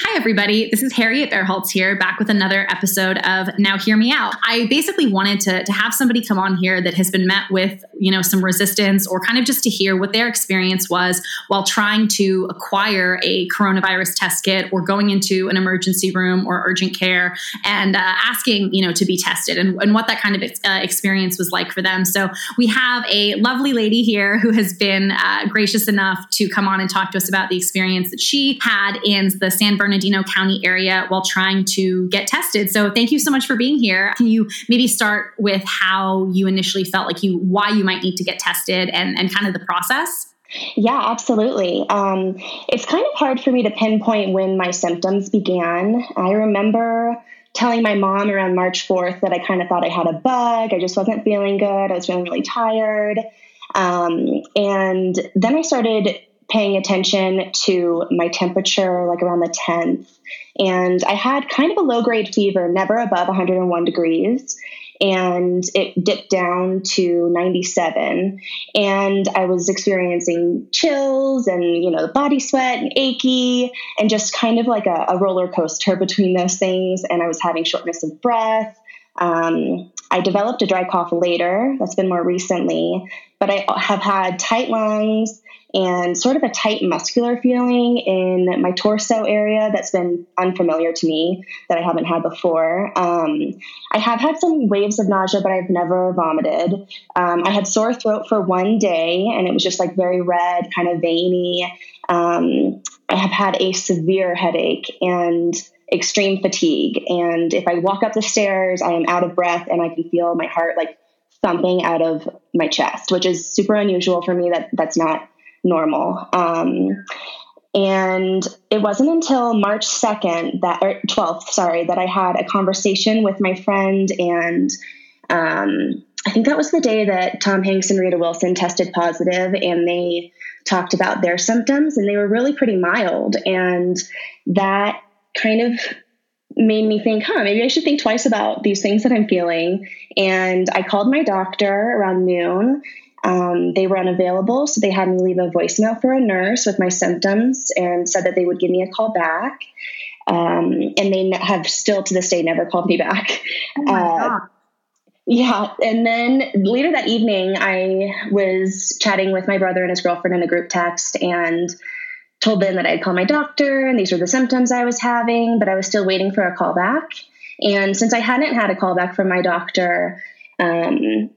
Hi, everybody. This is Harriet Bearholtz here, back with another episode of Now Hear Me Out. I basically wanted to, to have somebody come on here that has been met with, you know, some resistance or kind of just to hear what their experience was while trying to acquire a coronavirus test kit or going into an emergency room or urgent care and uh, asking, you know, to be tested and, and what that kind of uh, experience was like for them. So we have a lovely lady here who has been uh, gracious enough to come on and talk to us about the experience that she had in the San Bernardino County area while trying to get tested. So thank you so much for being here. Can you maybe start with how you initially felt like you, why you might need to get tested and, and kind of the process? Yeah, absolutely. Um, it's kind of hard for me to pinpoint when my symptoms began. I remember telling my mom around March 4th that I kind of thought I had a bug. I just wasn't feeling good. I was feeling really tired. Um, and then I started paying attention to my temperature like around the 10th. And I had kind of a low grade fever, never above 101 degrees. And it dipped down to 97. And I was experiencing chills and, you know, the body sweat and achy and just kind of like a, a roller coaster between those things. And I was having shortness of breath. Um, I developed a dry cough later. That's been more recently. But I have had tight lungs and sort of a tight muscular feeling in my torso area that's been unfamiliar to me that I haven't had before. Um, I have had some waves of nausea, but I've never vomited. Um, I had sore throat for one day, and it was just like very red, kind of veiny. Um, I have had a severe headache and extreme fatigue. And if I walk up the stairs, I am out of breath and I can feel my heart like thumping out of my chest, which is super unusual for me. That that's not normal. Um, and it wasn't until March 2nd that, or 12th, sorry, that I had a conversation with my friend. And um, I think that was the day that Tom Hanks and Rita Wilson tested positive and they talked about their symptoms and they were really pretty mild. And that kind of made me think, huh, maybe I should think twice about these things that I'm feeling. And I called my doctor around noon um, they were unavailable, so they had me leave a voicemail for a nurse with my symptoms and said that they would give me a call back. Um, and they have still to this day never called me back. Oh uh, yeah. And then later that evening, I was chatting with my brother and his girlfriend in a group text and told them that I'd call my doctor and these were the symptoms I was having, but I was still waiting for a call back. And since I hadn't had a call back from my doctor, um,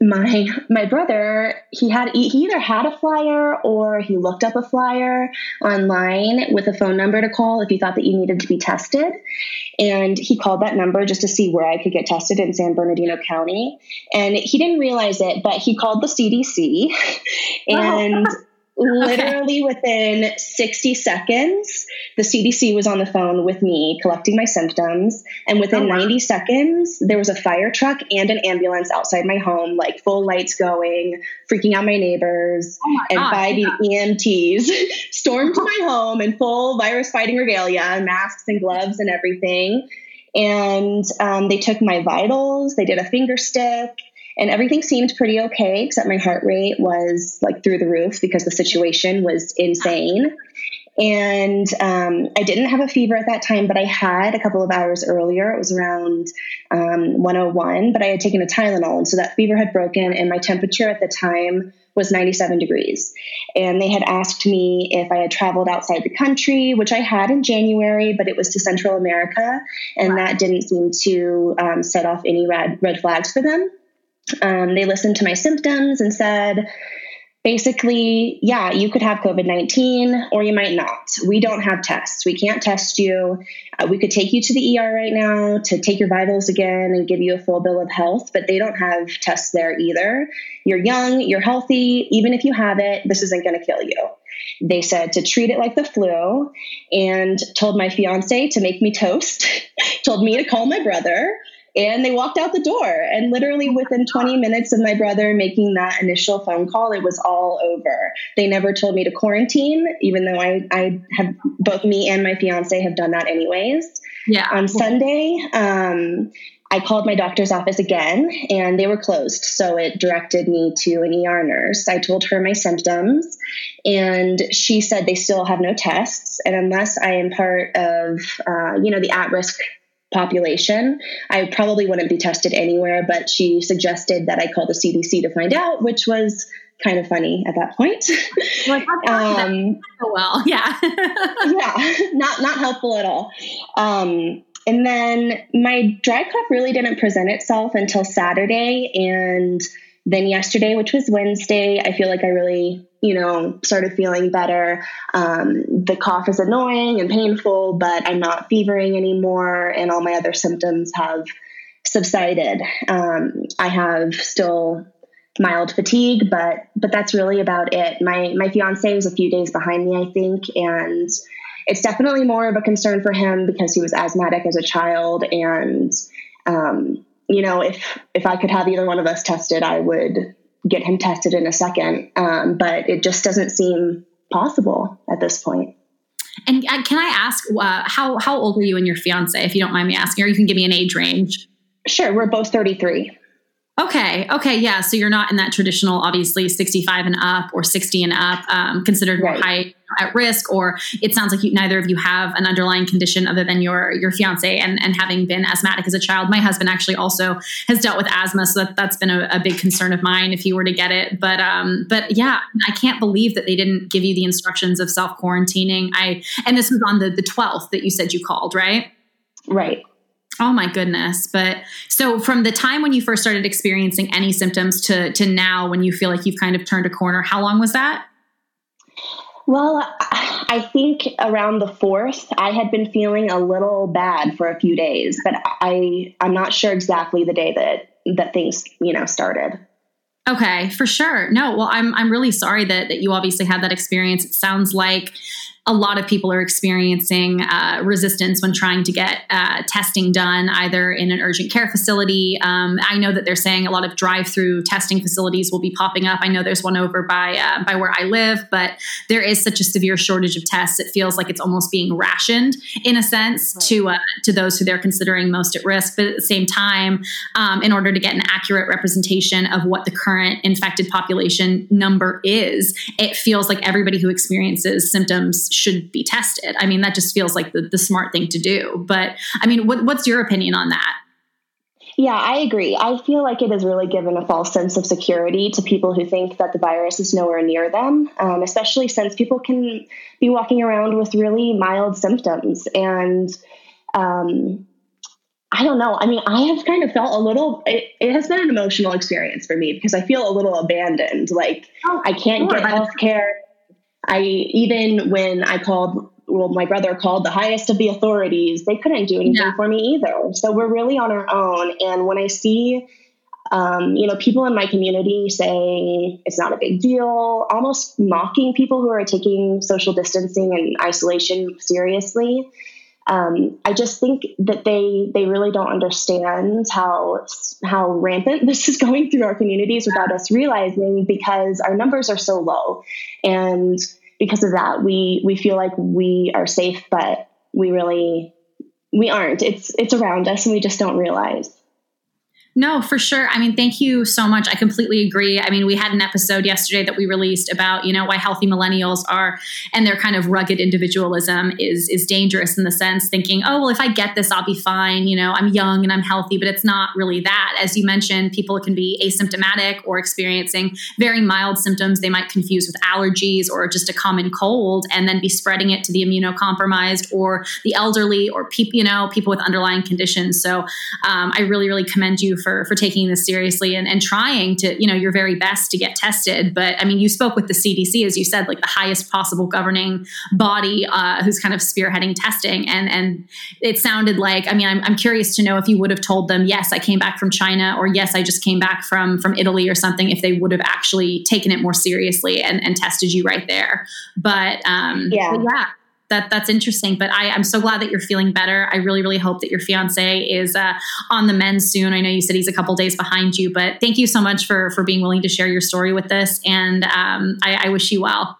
my my brother he had he either had a flyer or he looked up a flyer online with a phone number to call if he thought that you needed to be tested. And he called that number just to see where I could get tested in San Bernardino County. And he didn't realize it but he called the CDC and literally within 60 seconds, the CDC was on the phone with me collecting my symptoms. And within oh, wow. 90 seconds, there was a fire truck and an ambulance outside my home, like full lights going, freaking out my neighbors. Oh my and gosh, five yeah. EMTs stormed to my home in full virus fighting regalia, masks and gloves and everything. And um, they took my vitals, they did a finger stick and everything seemed pretty okay except my heart rate was like through the roof because the situation was insane and um, i didn't have a fever at that time but i had a couple of hours earlier it was around um, 101 but i had taken a tylenol and so that fever had broken and my temperature at the time was 97 degrees. And they had asked me if I had traveled outside the country, which I had in January, but it was to Central America. And wow. that didn't seem to um, set off any red, red flags for them. Um, they listened to my symptoms and said, basically, yeah, you could have COVID 19 or you might not. We don't have tests. We can't test you. Uh, we could take you to the ER right now to take your vitals again and give you a full bill of health, but they don't have tests there either. You're young, you're healthy. Even if you have it, this isn't going to kill you. They said to treat it like the flu and told my fiance to make me toast, told me to call my brother and they walked out the door. And literally within 20 minutes of my brother making that initial phone call, it was all over. They never told me to quarantine, even though I, I have both me and my fiance have done that anyways. Yeah. On Sunday, um, I called my doctor's office again and they were closed. So it directed me to an ER nurse. I told her my symptoms and she said they still have no tests. And unless I am part of, uh, you know, the at risk population, I probably wouldn't be tested anywhere. But she suggested that I call the CDC to find out, which was kind of funny at that point. Like, um, well, yeah, yeah, not not helpful at all. Um, and then my dry cough really didn't present itself until Saturday. And then yesterday, which was Wednesday, I feel like I really, you know, started feeling better. Um, the cough is annoying and painful, but I'm not fevering anymore. And all my other symptoms have subsided. Um, I have still mild fatigue, but but that's really about it. My my fiance was a few days behind me, I think, and it's definitely more of a concern for him because he was asthmatic as a child and um, you know if if i could have either one of us tested i would get him tested in a second um, but it just doesn't seem possible at this point. and uh, can i ask uh, how how old are you and your fiance if you don't mind me asking or you can give me an age range sure we're both 33 Okay. Okay. Yeah. So you're not in that traditional, obviously, 65 and up or 60 and up, um, considered right. high at risk, or it sounds like you, neither of you have an underlying condition other than your your fiance and, and having been asthmatic as a child. My husband actually also has dealt with asthma, so that, that's been a, a big concern of mine if he were to get it. But um, but yeah, I can't believe that they didn't give you the instructions of self quarantining. I and this was on the the 12th that you said you called, right? Right. Oh my goodness. But so from the time when you first started experiencing any symptoms to to now when you feel like you've kind of turned a corner, how long was that? Well, I think around the fourth, I had been feeling a little bad for a few days, but I I'm not sure exactly the day that that things you know started. Okay, for sure. No, well, I'm I'm really sorry that that you obviously had that experience. It sounds like a lot of people are experiencing uh, resistance when trying to get uh, testing done, either in an urgent care facility. Um, I know that they're saying a lot of drive-through testing facilities will be popping up. I know there's one over by uh, by where I live, but there is such a severe shortage of tests. It feels like it's almost being rationed in a sense right. to uh, to those who they're considering most at risk. But at the same time, um, in order to get an accurate representation of what the current infected population number is, it feels like everybody who experiences symptoms should be tested. I mean, that just feels like the, the smart thing to do. But I mean, what, what's your opinion on that? Yeah, I agree. I feel like it has really given a false sense of security to people who think that the virus is nowhere near them, um, especially since people can be walking around with really mild symptoms. And um, I don't know. I mean, I have kind of felt a little, it, it, has been an emotional experience for me because I feel a little abandoned. Like, oh, I can't sure. get health care. I even when I called, well, my brother called the highest of the authorities, they couldn't do anything yeah. for me either. So we're really on our own. And when I see, um, you know, people in my community saying it's not a big deal, almost mocking people who are taking social distancing and isolation seriously. Um, I just think that they they really don't understand how how rampant this is going through our communities without us realizing because our numbers are so low, and because of that, we we feel like we are safe, but we really we aren't. It's it's around us, and we just don't realize. No, for sure. I mean, thank you so much. I completely agree. I mean, we had an episode yesterday that we released about, you know, why healthy millennials are and their kind of rugged individualism is is dangerous in the sense thinking, "Oh, well, if I get this, I'll be fine, you know, I'm young and I'm healthy." But it's not really that. As you mentioned, people can be asymptomatic or experiencing very mild symptoms they might confuse with allergies or just a common cold and then be spreading it to the immunocompromised or the elderly or people, you know, people with underlying conditions. So, um, I really really commend you for for for taking this seriously and, and trying to you know your very best to get tested. But i mean you spoke with the cdc as you said like the highest possible governing body uh, who's kind of spearheading testing. And and it sounded like i mean I'm, I'm curious to know if you would have told them yes i came back from china or yes i just came back from from italy or something if they would have actually taken it more seriously and, and tested you right there. But um yeah. but yeah that that's interesting. But I, I'm so glad that you're feeling better. I really, really hope that your fiance is uh, on the mend soon. I know you said he's a couple days behind you, but thank you so much for for being willing to share your story with us, and um, I, I wish you well.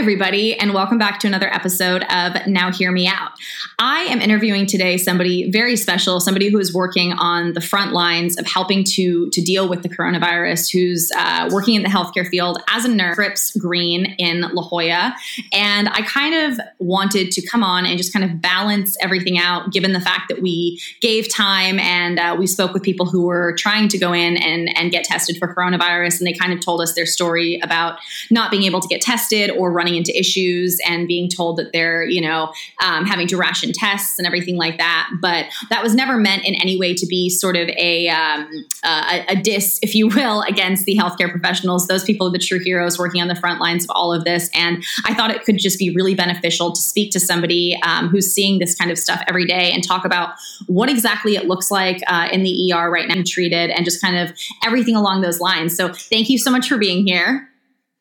Everybody, and welcome back to another episode of Now Hear Me Out. I am interviewing today somebody very special, somebody who is working on the front lines of helping to, to deal with the coronavirus, who's uh, working in the healthcare field as a nurse, Scripps Green in La Jolla. And I kind of wanted to come on and just kind of balance everything out, given the fact that we gave time and uh, we spoke with people who were trying to go in and, and get tested for coronavirus. And they kind of told us their story about not being able to get tested or running into issues and being told that they're, you know, um, having to ration tests and everything like that. But that was never meant in any way to be sort of a, um, a, a diss, if you will, against the healthcare professionals. Those people are the true heroes working on the front lines of all of this. And I thought it could just be really beneficial to speak to somebody um, who's seeing this kind of stuff every day and talk about what exactly it looks like uh, in the ER right now, treated, and just kind of everything along those lines. So thank you so much for being here.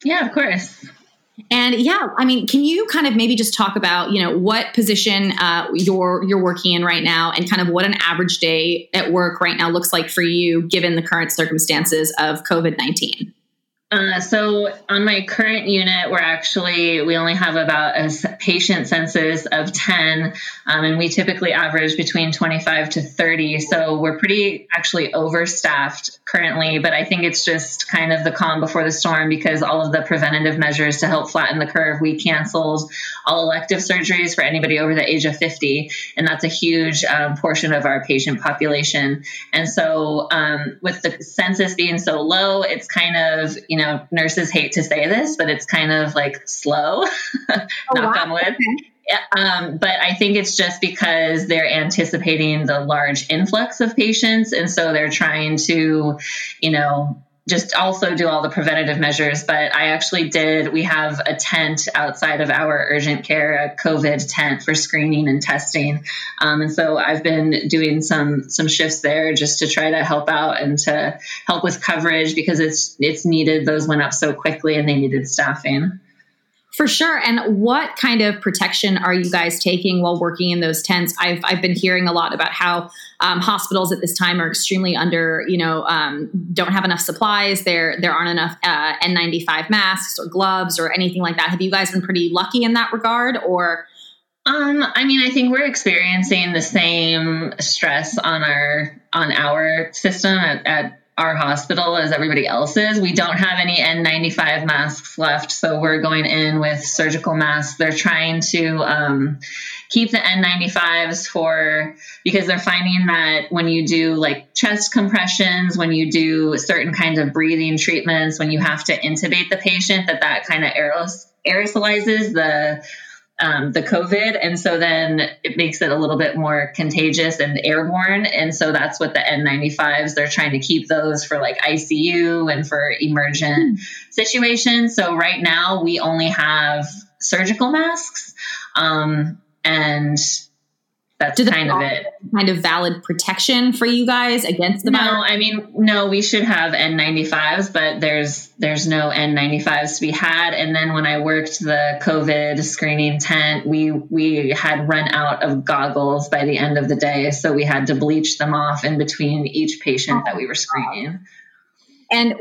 Yeah, of course. And yeah, I mean, can you kind of maybe just talk about you know what position uh, you're you're working in right now, and kind of what an average day at work right now looks like for you, given the current circumstances of COVID nineteen? Uh, so on my current unit, we're actually we only have about a patient census of ten, um, and we typically average between twenty five to thirty. So we're pretty actually overstaffed currently, but I think it's just kind of the calm before the storm because all of the preventative measures to help flatten the curve, we canceled all elective surgeries for anybody over the age of fifty, and that's a huge um, portion of our patient population. And so um, with the census being so low, it's kind of you know, nurses hate to say this, but it's kind of like slow, oh, knock wow. on wood. Okay. Um, but I think it's just because they're anticipating the large influx of patients. And so they're trying to, you know, just also do all the preventative measures. But I actually did, we have a tent outside of our urgent care, a COVID tent for screening and testing. Um, and so I've been doing some some shifts there just to try to help out and to help with coverage because it's it's needed. Those went up so quickly and they needed staffing. For sure. And what kind of protection are you guys taking while working in those tents? I've, I've been hearing a lot about how um, hospitals at this time are extremely under, you know, um, don't have enough supplies. There, there aren't enough uh, N95 masks or gloves or anything like that. Have you guys been pretty lucky in that regard or? Um, I mean, I think we're experiencing the same stress on our on our system at, at our hospital as everybody else's. We don't have any N95 masks left, so we're going in with surgical masks. They're trying to um, keep the N95s for because they're finding that when you do like chest compressions, when you do certain kinds of breathing treatments, when you have to intubate the patient, that that kind of aerosolizes the um, the COVID. And so then it makes it a little bit more contagious and airborne. And so that's what the N95s, they're trying to keep those for like ICU and for emergent mm. situations. So right now we only have surgical masks. Um, and that's kind of it. Kind of valid protection for you guys against the no. Virus? I mean, no. We should have N95s, but there's there's no N95s to be had. And then when I worked the COVID screening tent, we we had run out of goggles by the end of the day, so we had to bleach them off in between each patient that we were screening. And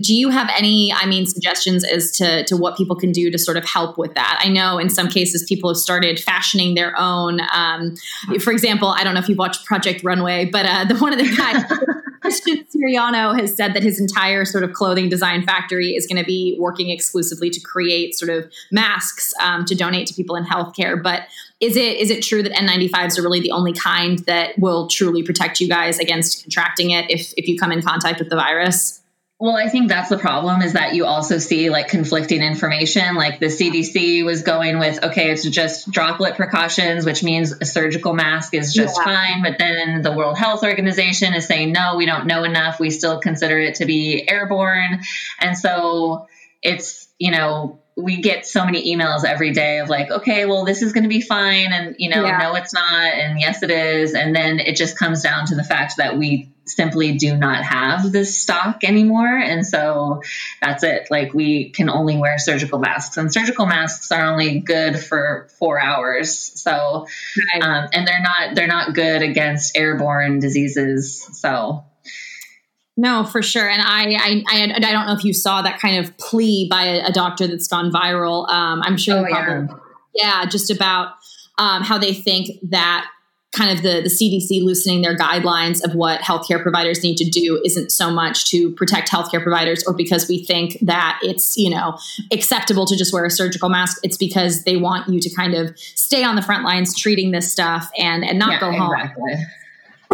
do you have any, I mean, suggestions as to, to what people can do to sort of help with that? I know in some cases people have started fashioning their own. Um, for example, I don't know if you've watched Project Runway, but uh, the one of the guys. Christian Siriano has said that his entire sort of clothing design factory is going to be working exclusively to create sort of masks um, to donate to people in healthcare. But is it is it true that N95s are really the only kind that will truly protect you guys against contracting it if if you come in contact with the virus? Well, I think that's the problem is that you also see like conflicting information. Like the CDC was going with, okay, it's just droplet precautions, which means a surgical mask is just yeah. fine. But then the World Health Organization is saying, no, we don't know enough. We still consider it to be airborne. And so it's, you know, we get so many emails every day of like, okay, well, this is going to be fine. And, you know, yeah. no, it's not. And yes, it is. And then it just comes down to the fact that we simply do not have this stock anymore. And so that's it. Like we can only wear surgical masks and surgical masks are only good for four hours. So, um, and they're not, they're not good against airborne diseases. So No, for sure. And I, I, I, I, don't know if you saw that kind of plea by a, a doctor that's gone viral. Um, I'm sure. Oh, probably, yeah. yeah. just about um, how they think that kind of the, the CDC loosening their guidelines of what healthcare providers need to do isn't so much to protect healthcare providers or because we think that it's, you know, acceptable to just wear a surgical mask. It's because they want you to kind of stay on the front lines treating this stuff and, and not yeah, go home. Exactly.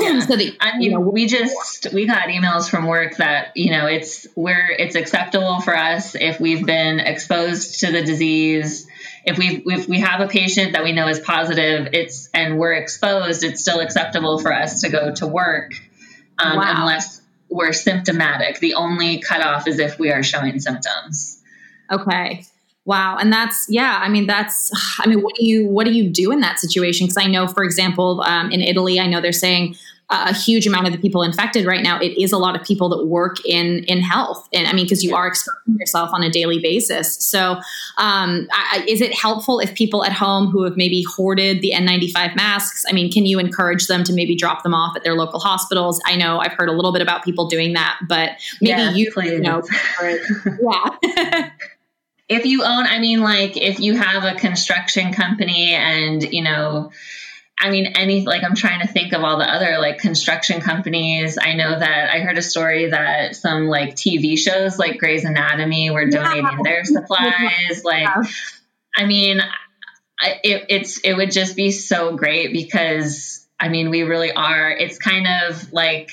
Yeah. so I you know, we just we got emails from work that you know it's where it's acceptable for us if we've been exposed to the disease if we if we have a patient that we know is positive, it's and we're exposed, it's still acceptable for us to go to work um, wow. unless we're symptomatic. The only cutoff is if we are showing symptoms. Okay. Wow, and that's yeah. I mean, that's I mean, what do you what do you do in that situation? Because I know, for example, um, in Italy, I know they're saying a huge amount of the people infected right now, it is a lot of people that work in in health, and I mean, because you are exposing yourself on a daily basis. So, um, I, is it helpful if people at home who have maybe hoarded the N95 masks? I mean, can you encourage them to maybe drop them off at their local hospitals? I know I've heard a little bit about people doing that, but maybe yeah, you, please. you know, yeah. if you own, I mean, like if you have a construction company and you know I mean, any like I'm trying to think of all the other like construction companies. I know that I heard a story that some like TV shows like Grey's Anatomy were donating yeah. their supplies. Like, yeah. I mean, it, it's it would just be so great because I mean, we really are. It's kind of like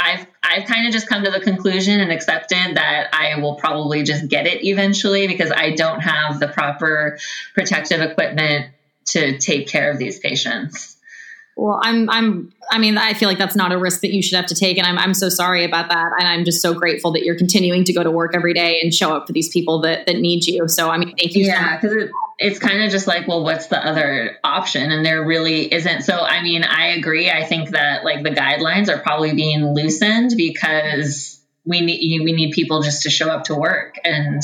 I've I've kind of just come to the conclusion and accepted that I will probably just get it eventually because I don't have the proper protective equipment to take care of these patients. Well, I'm, I'm, I mean, I feel like that's not a risk that you should have to take. And I'm, I'm so sorry about that. And I'm just so grateful that you're continuing to go to work every day and show up for these people that, that need you. So, I mean, thank you. Yeah. So it, it's kind of just like, well, what's the other option? And there really isn't. So, I mean, I agree. I think that like the guidelines are probably being loosened because we need, we need people just to show up to work and,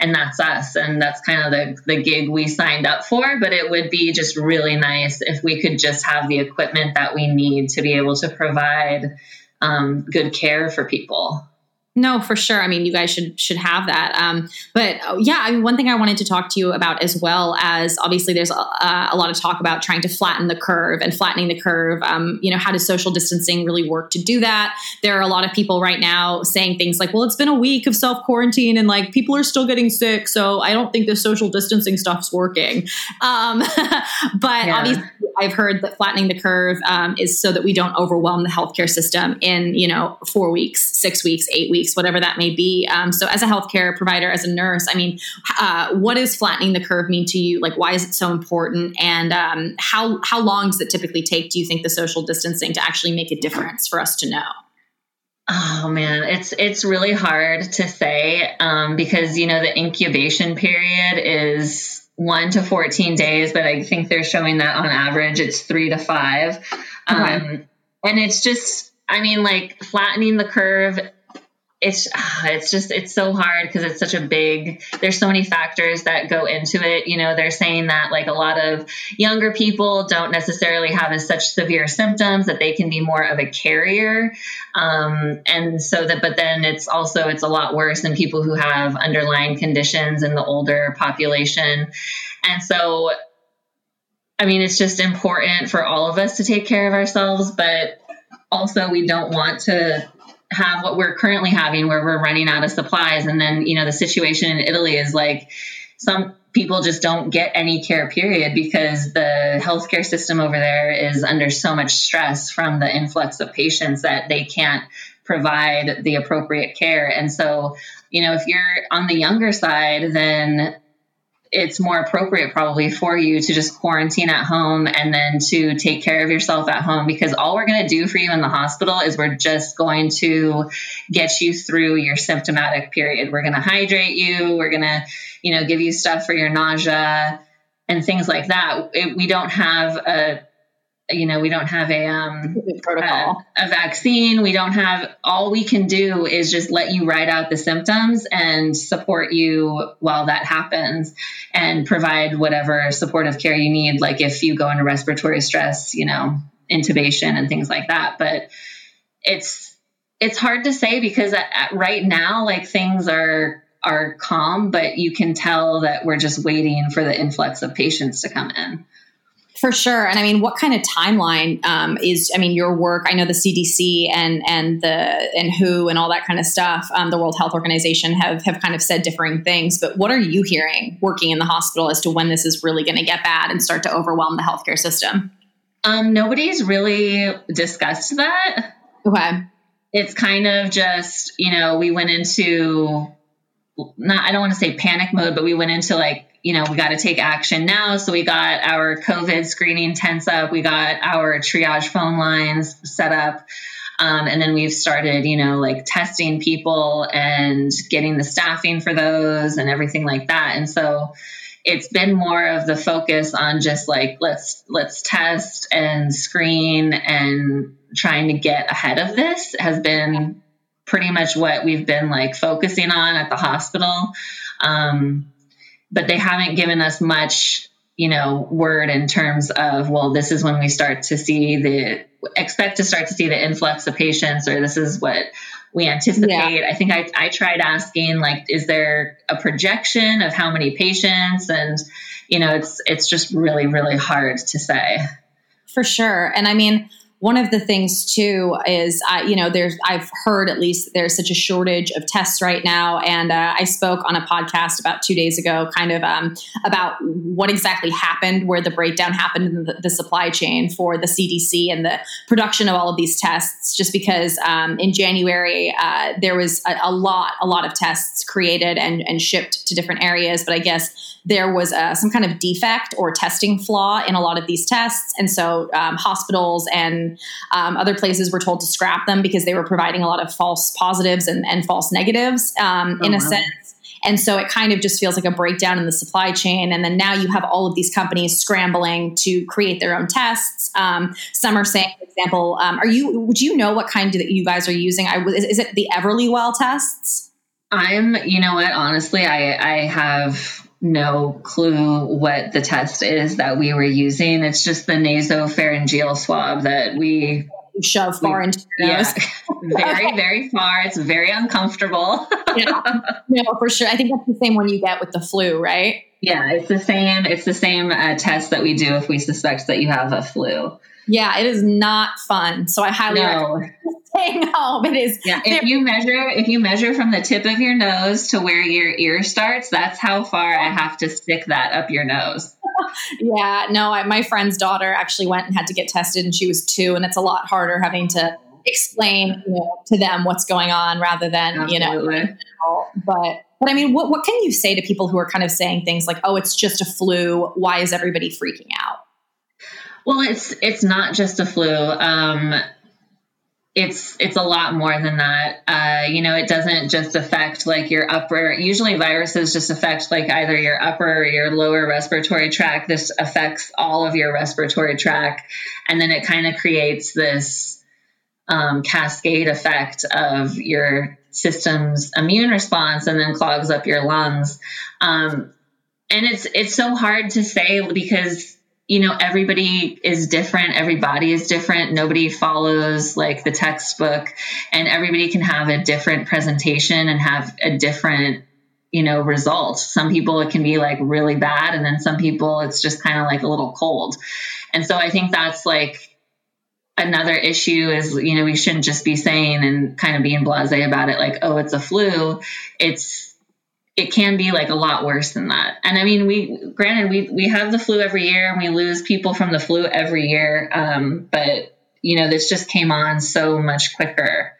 and that's us and that's kind of the, the gig we signed up for but it would be just really nice if we could just have the equipment that we need to be able to provide um, good care for people no, for sure. I mean, you guys should should have that. Um, but oh, yeah, I mean, one thing I wanted to talk to you about as well as obviously there's a, a lot of talk about trying to flatten the curve and flattening the curve. Um, you know, how does social distancing really work to do that? There are a lot of people right now saying things like, "Well, it's been a week of self quarantine and like people are still getting sick, so I don't think the social distancing stuff's working." Um, but yeah. obviously, I've heard that flattening the curve um, is so that we don't overwhelm the healthcare system in you know four weeks, six weeks, eight weeks whatever that may be. Um, so, as a healthcare provider, as a nurse, I mean, uh, what does flattening the curve mean to you? Like, why is it so important? And um, how how long does it typically take? Do you think the social distancing to actually make a difference for us to know? Oh man, it's it's really hard to say um, because you know the incubation period is one to fourteen days, but I think they're showing that on average it's three to five, okay. um, and it's just I mean like flattening the curve it's it's just it's so hard because it's such a big there's so many factors that go into it. You know they're saying that like a lot of younger people don't necessarily have as such severe symptoms that they can be more of a carrier. Um, and so that but then it's also it's a lot worse than people who have underlying conditions in the older population. And so i mean it's just important for all of us to take care of ourselves but also we don't want to have what we're currently having where we're running out of supplies. And then you know the situation in italy is like some people just don't get any care period because the healthcare system over there is under so much stress from the influx of patients that they can't provide the appropriate care. And so you know if you're on the younger side then it's more appropriate probably for you to just quarantine at home and then to take care of yourself at home because all we're going to do for you in the hospital is we're just going to get you through your symptomatic period. We're going to hydrate you, we're going to, you know, give you stuff for your nausea and things like that. It, we don't have a you know, we don't have a um, protocol, a, a, vaccine. We don't have. All we can do is just let you ride out the symptoms and support you while that happens, and provide whatever supportive care you need. Like if you go into respiratory stress, you know, intubation and things like that. But it's it's hard to say because right now, like things are are calm, but you can tell that we're just waiting for the influx of patients to come in. For sure. And I mean, what kind of timeline um, is? I mean, your work. I know the CDC and and the and WHO and all that kind of stuff. Um, the World Health Organization have have kind of said differing things. But what are you hearing working in the hospital as to when this is really going to get bad and start to overwhelm the healthcare system? Um, nobody's really discussed that. Okay. It's kind of just you know we went into not I don't want to say panic mode, but we went into like you know, we got to take action now. So we got our COVID screening tents up, we got our triage phone lines set up. Um, and then we've started, you know, like testing people and getting the staffing for those and everything like that. And so it's been more of the focus on just like let's let's test and screen and trying to get ahead of this has been pretty much what we've been like focusing on at the hospital. Um, but they haven't given us much you know word in terms of well this is when we start to see the expect to start to see the influx of patients or this is what we anticipate yeah. i think I, I tried asking like is there a projection of how many patients and you know it's it's just really really hard to say for sure and i mean one of the things too is uh, you know there's i've heard at least there's such a shortage of tests right now. And uh, i spoke on a podcast about two days ago kind of um, about what exactly happened where the breakdown happened in the, the, supply chain for the cdc and the production of all of these tests just because um, in january uh, there was a, a, lot a lot of tests created and, and shipped to different areas. But i guess there was uh, some kind of defect or testing flaw in a lot of these tests. And so um, hospitals and um, other places were told to scrap them because they were providing a lot of false positives and, and false negatives um, oh, in a wow. sense. And so it kind of just feels like a breakdown in the supply chain. And then now you have all of these companies scrambling to create their own tests. Um, some are saying, for example, um, are you? Would you know what kind that you guys are using? I, is, is it the Everlywell tests? I'm. You know what? Honestly, I I have no clue what the test is that we were using. It's just the nasopharyngeal swab that we shove far we, into your nose. Yeah, very, very far. It's very uncomfortable. yeah. No, for sure. I think that's the same one you get with the flu, right? Yeah, it's the same. It's the same uh, test that we do if we suspect that you have a flu. Yeah, it is not fun. So I highly no. recommend staying home. It is. Yeah, if you measure, if you measure from the tip of your nose to where your ear starts, that's how far I have to stick that up your nose. yeah, no, I, my friend's daughter actually went and had to get tested, and she was two, and it's a lot harder having to explain you know, to them what's going on rather than Absolutely. you know. But but I mean, what what can you say to people who are kind of saying things like, "Oh, it's just a flu. Why is everybody freaking out?" Well, it's it's not just a flu. Um, it's it's a lot more than that. Uh, you know, it doesn't just affect like your upper. Usually, viruses just affect like either your upper or your lower respiratory tract. This affects all of your respiratory tract, and then it kind of creates this um, cascade effect of your system's immune response, and then clogs up your lungs. Um, and it's it's so hard to say because you know, everybody is different. Everybody is different. Nobody follows like the textbook, and everybody can have a different presentation and have a different, you know, result. Some people it can be like really bad, and then some people it's just kind of like a little cold. And so I think that's like another issue is, you know, we shouldn't just be saying and kind of being blase about it, like, oh, it's a flu. It's it can be like a lot worse than that. And I mean, we granted we we have the flu every year and we lose people from the flu every year, um, but you know this just came on so much quicker.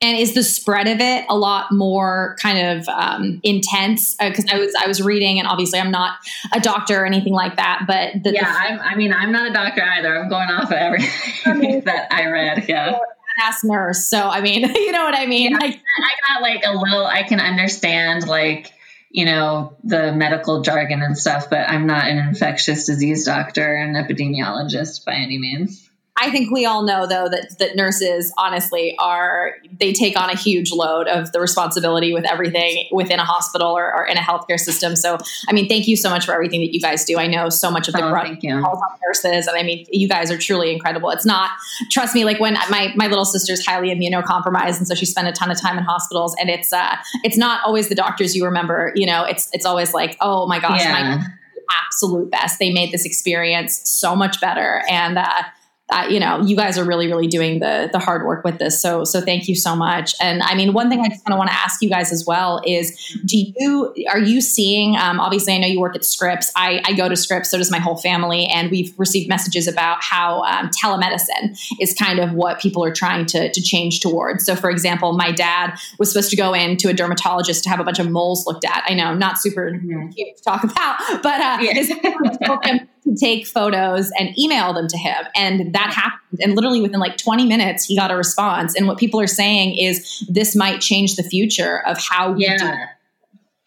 And is the spread of it a lot more kind of um, intense? Because uh, I was I was reading, and obviously I'm not a doctor or anything like that. But the, yeah, the, i mean I'm not a doctor either. I'm going off of everything that I read. Yeah ass nurse. So I mean, you know what I mean? Yeah, like, I got like a little. I can understand like you know the medical jargon and stuff, but I'm not an infectious disease doctor and epidemiologist by any means. I think we all know though that that nurses honestly are they take on a huge load of the responsibility with everything within a hospital or, or in a healthcare system. So I mean, thank you so much for everything that you guys do. I know so much of the oh, calls on nurses, and I mean, you guys are truly incredible. It's not trust me, like when my my little sister's highly immunocompromised, and so she spent a ton of time in hospitals, and it's uh it's not always the doctors you remember. You know, it's it's always like, oh my gosh, yeah. my absolute best. They made this experience so much better. And uh, uh, you know, you guys are really, really doing the the hard work with this. So, so thank you so much. And I mean, one thing I just kind of want to ask you guys as well is, do you are you seeing? Um, obviously, I know you work at Scripps. I, I go to Scripps. So does my whole family, and we've received messages about how um, telemedicine is kind of what people are trying to to change towards. So, for example, my dad was supposed to go in to a dermatologist to have a bunch of moles looked at. I know, not super mm-hmm. cute to talk about, but uh, yeah take photos and email them to him. And that happened. And literally within like 20 minutes, he got a response. And what people are saying is this might change the future of how we yeah. do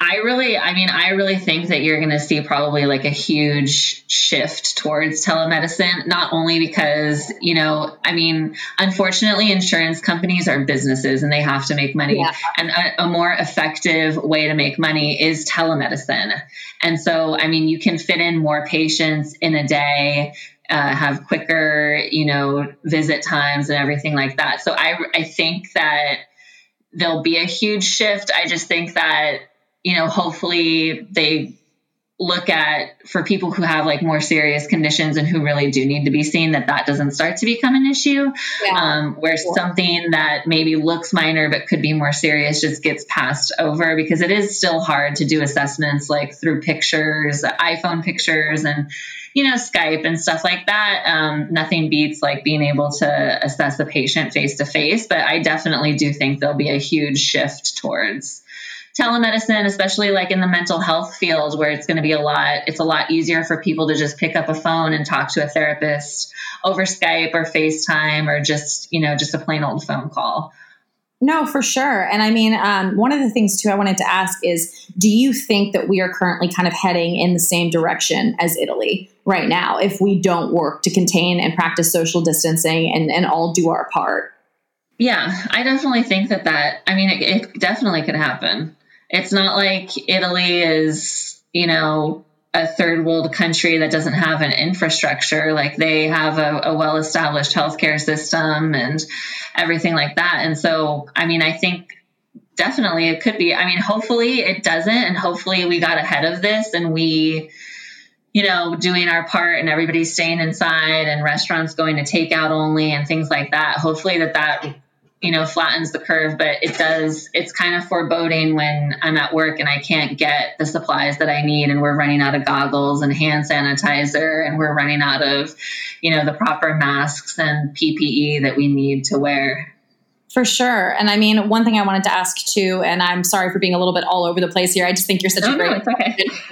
I really, I mean, I really think that you're going to see probably like a huge shift towards telemedicine, not only because, you know, I mean, unfortunately, insurance companies are businesses and they have to make money. Yeah. And a, a more effective way to make money is telemedicine. And so, I mean, you can fit in more patients in a day. Uh, have quicker, you know, visit times and everything like that. So I, I think that there'll be a huge shift. I just think that you know, hopefully they look at for people who have like more serious conditions and who really do need to be seen that that doesn't start to become an issue. Yeah. um, where something that maybe looks minor but could be more serious just gets passed over because it is still hard to do assessments like through pictures iphone pictures and you know skype and stuff like that. Um, nothing beats like being able to assess a patient face to face but i definitely do think there'll be a huge shift towards telemedicine, especially like in the mental health field where it's going to be a lot, it's a lot easier for people to just pick up a phone and talk to a therapist over Skype or FaceTime or just, you know, just a plain old phone call. No, for sure. And I mean, um, one of the things too I wanted to ask is do you think that we are currently kind of heading in the same direction as Italy right now if we don't work to contain and practice social distancing and, and all do our part? Yeah, I definitely think that that, I mean, it, it definitely could happen. It's not like Italy is, you know, a third world country that doesn't have an infrastructure. Like they have a, a well established healthcare system and everything like that. And so, I mean, I think definitely it could be. I mean, hopefully it doesn't. And hopefully we got ahead of this and we, you know, doing our part and everybody's staying inside and restaurants going to takeout only and things like that. Hopefully that that you know flattens the curve but it does it's kind of foreboding when i'm at work and i can't get the supplies that i need and we're running out of goggles and hand sanitizer and we're running out of you know the proper masks and ppe that we need to wear for sure. And I mean, one thing I wanted to ask too, and I'm sorry for being a little bit all over the place here. I just think you're such oh, a great no, okay.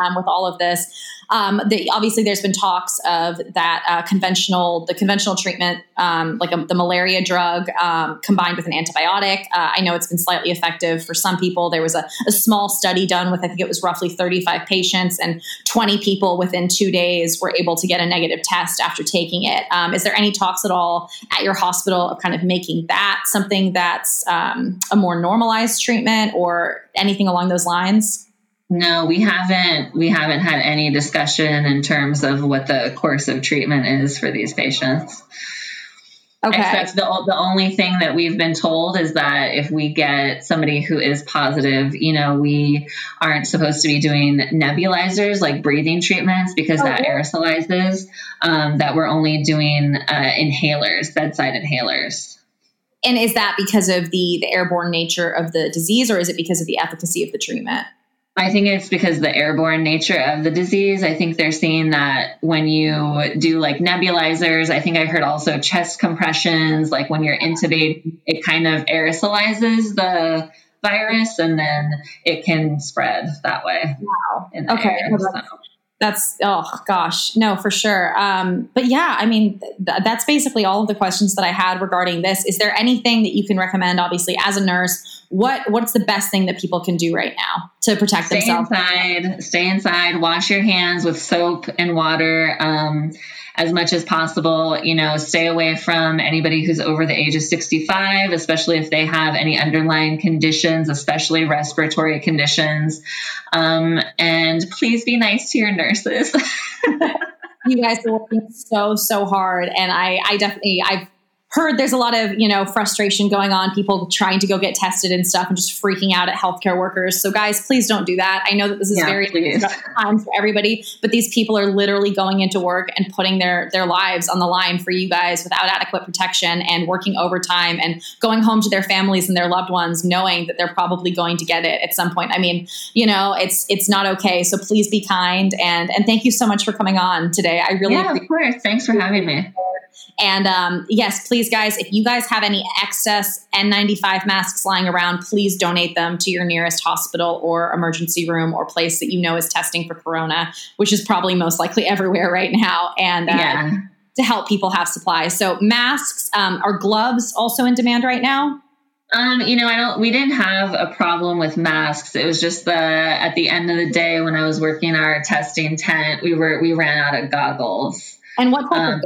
um, with all of this. Um, the, obviously, there's been talks of that uh, conventional, the conventional treatment, um, like a, the malaria drug um, combined with an antibiotic. Uh, I know it's been slightly effective for some people. There was a, a, small study done with, I think it was roughly 35 patients, and 20 people within two days were able to get a negative test after taking it. Um, is there any talks at all at your hospital of kind of making that something that's um, a more normalized treatment or anything along those lines? No, we haven't. We haven't had any discussion in terms of what the course of treatment is for these patients. Okay. Except the the only thing that we've been told is that if we get somebody who is positive, you know, we aren't supposed to be doing nebulizers like breathing treatments because oh, that yeah. aerosolizes. Um, that we're only doing uh, inhalers, bedside inhalers. And is that because of the the airborne nature of the disease, or is it because of the efficacy of the treatment? I think it's because the airborne nature of the disease. I think they're seeing that when you do like nebulizers, I think I heard also chest compressions, like when you're intubated, it kind of aerosolizes the virus and then it can spread that way. Wow. Okay. Air, so that's oh gosh. No for sure. Um, but yeah i mean th- that's basically all of the questions that i had regarding this. Is there anything that you can recommend obviously as a nurse? What what's the best thing that people can do right now to protect themselves? stay themselves? inside. Stay inside. Wash your hands with soap and water. Um, as much as possible. You know, stay away from anybody who's over the age of 65, especially if they have any underlying conditions, especially respiratory conditions. Um, and please be nice to your nurses. you guys are working so so hard and i i definitely i've heard there's a lot of you know frustration going on people trying to go get tested and stuff and just freaking out at healthcare workers. So guys please don't do that. I know that this is yeah, very time for everybody but these people are literally going into work and putting their their lives on the line for you guys without adequate protection and working overtime and going home to their families and their loved ones knowing that they're probably going to get it at some point. I mean you know it's it's not okay. So please be kind and and thank you so much for coming on today. I really yeah of course. Thanks for having me and um, yes, please, guys, if you guys have any excess N95 masks lying around, please donate them to your nearest hospital or emergency room or place that you know is testing for corona, which is probably most likely everywhere right now. And uh, yeah. to help people have supplies. So, masks, um, are gloves also in demand right now? Um, you know, I don't. We didn't have a problem with masks. It was just the at the end of the day when I was working our testing tent, we were we ran out of goggles. And what type um, of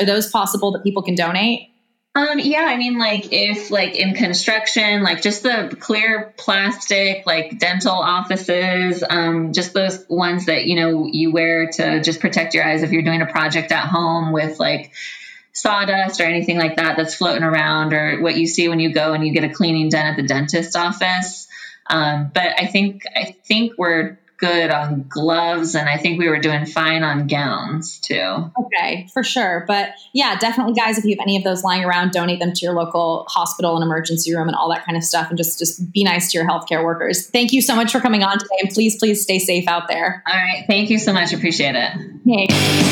are those possible that people can donate? Um, yeah, I mean, like if like in construction, like just the clear plastic, like dental offices, um, just those ones that you know you wear to just protect your eyes if you're doing a project at home with like sawdust or anything like that that's floating around, or what you see when you go and you get a cleaning done at the dentist office. Um, but I think I think we're good on gloves and I think we were doing fine on gowns too. Okay, for sure. But yeah, definitely guys, if you have any of those lying around, donate them to your local hospital and emergency room and all that kind of stuff and just just be nice to your healthcare workers. Thank you so much for coming on today and please please stay safe out there. All right. Thank you so much. Appreciate it. Hey.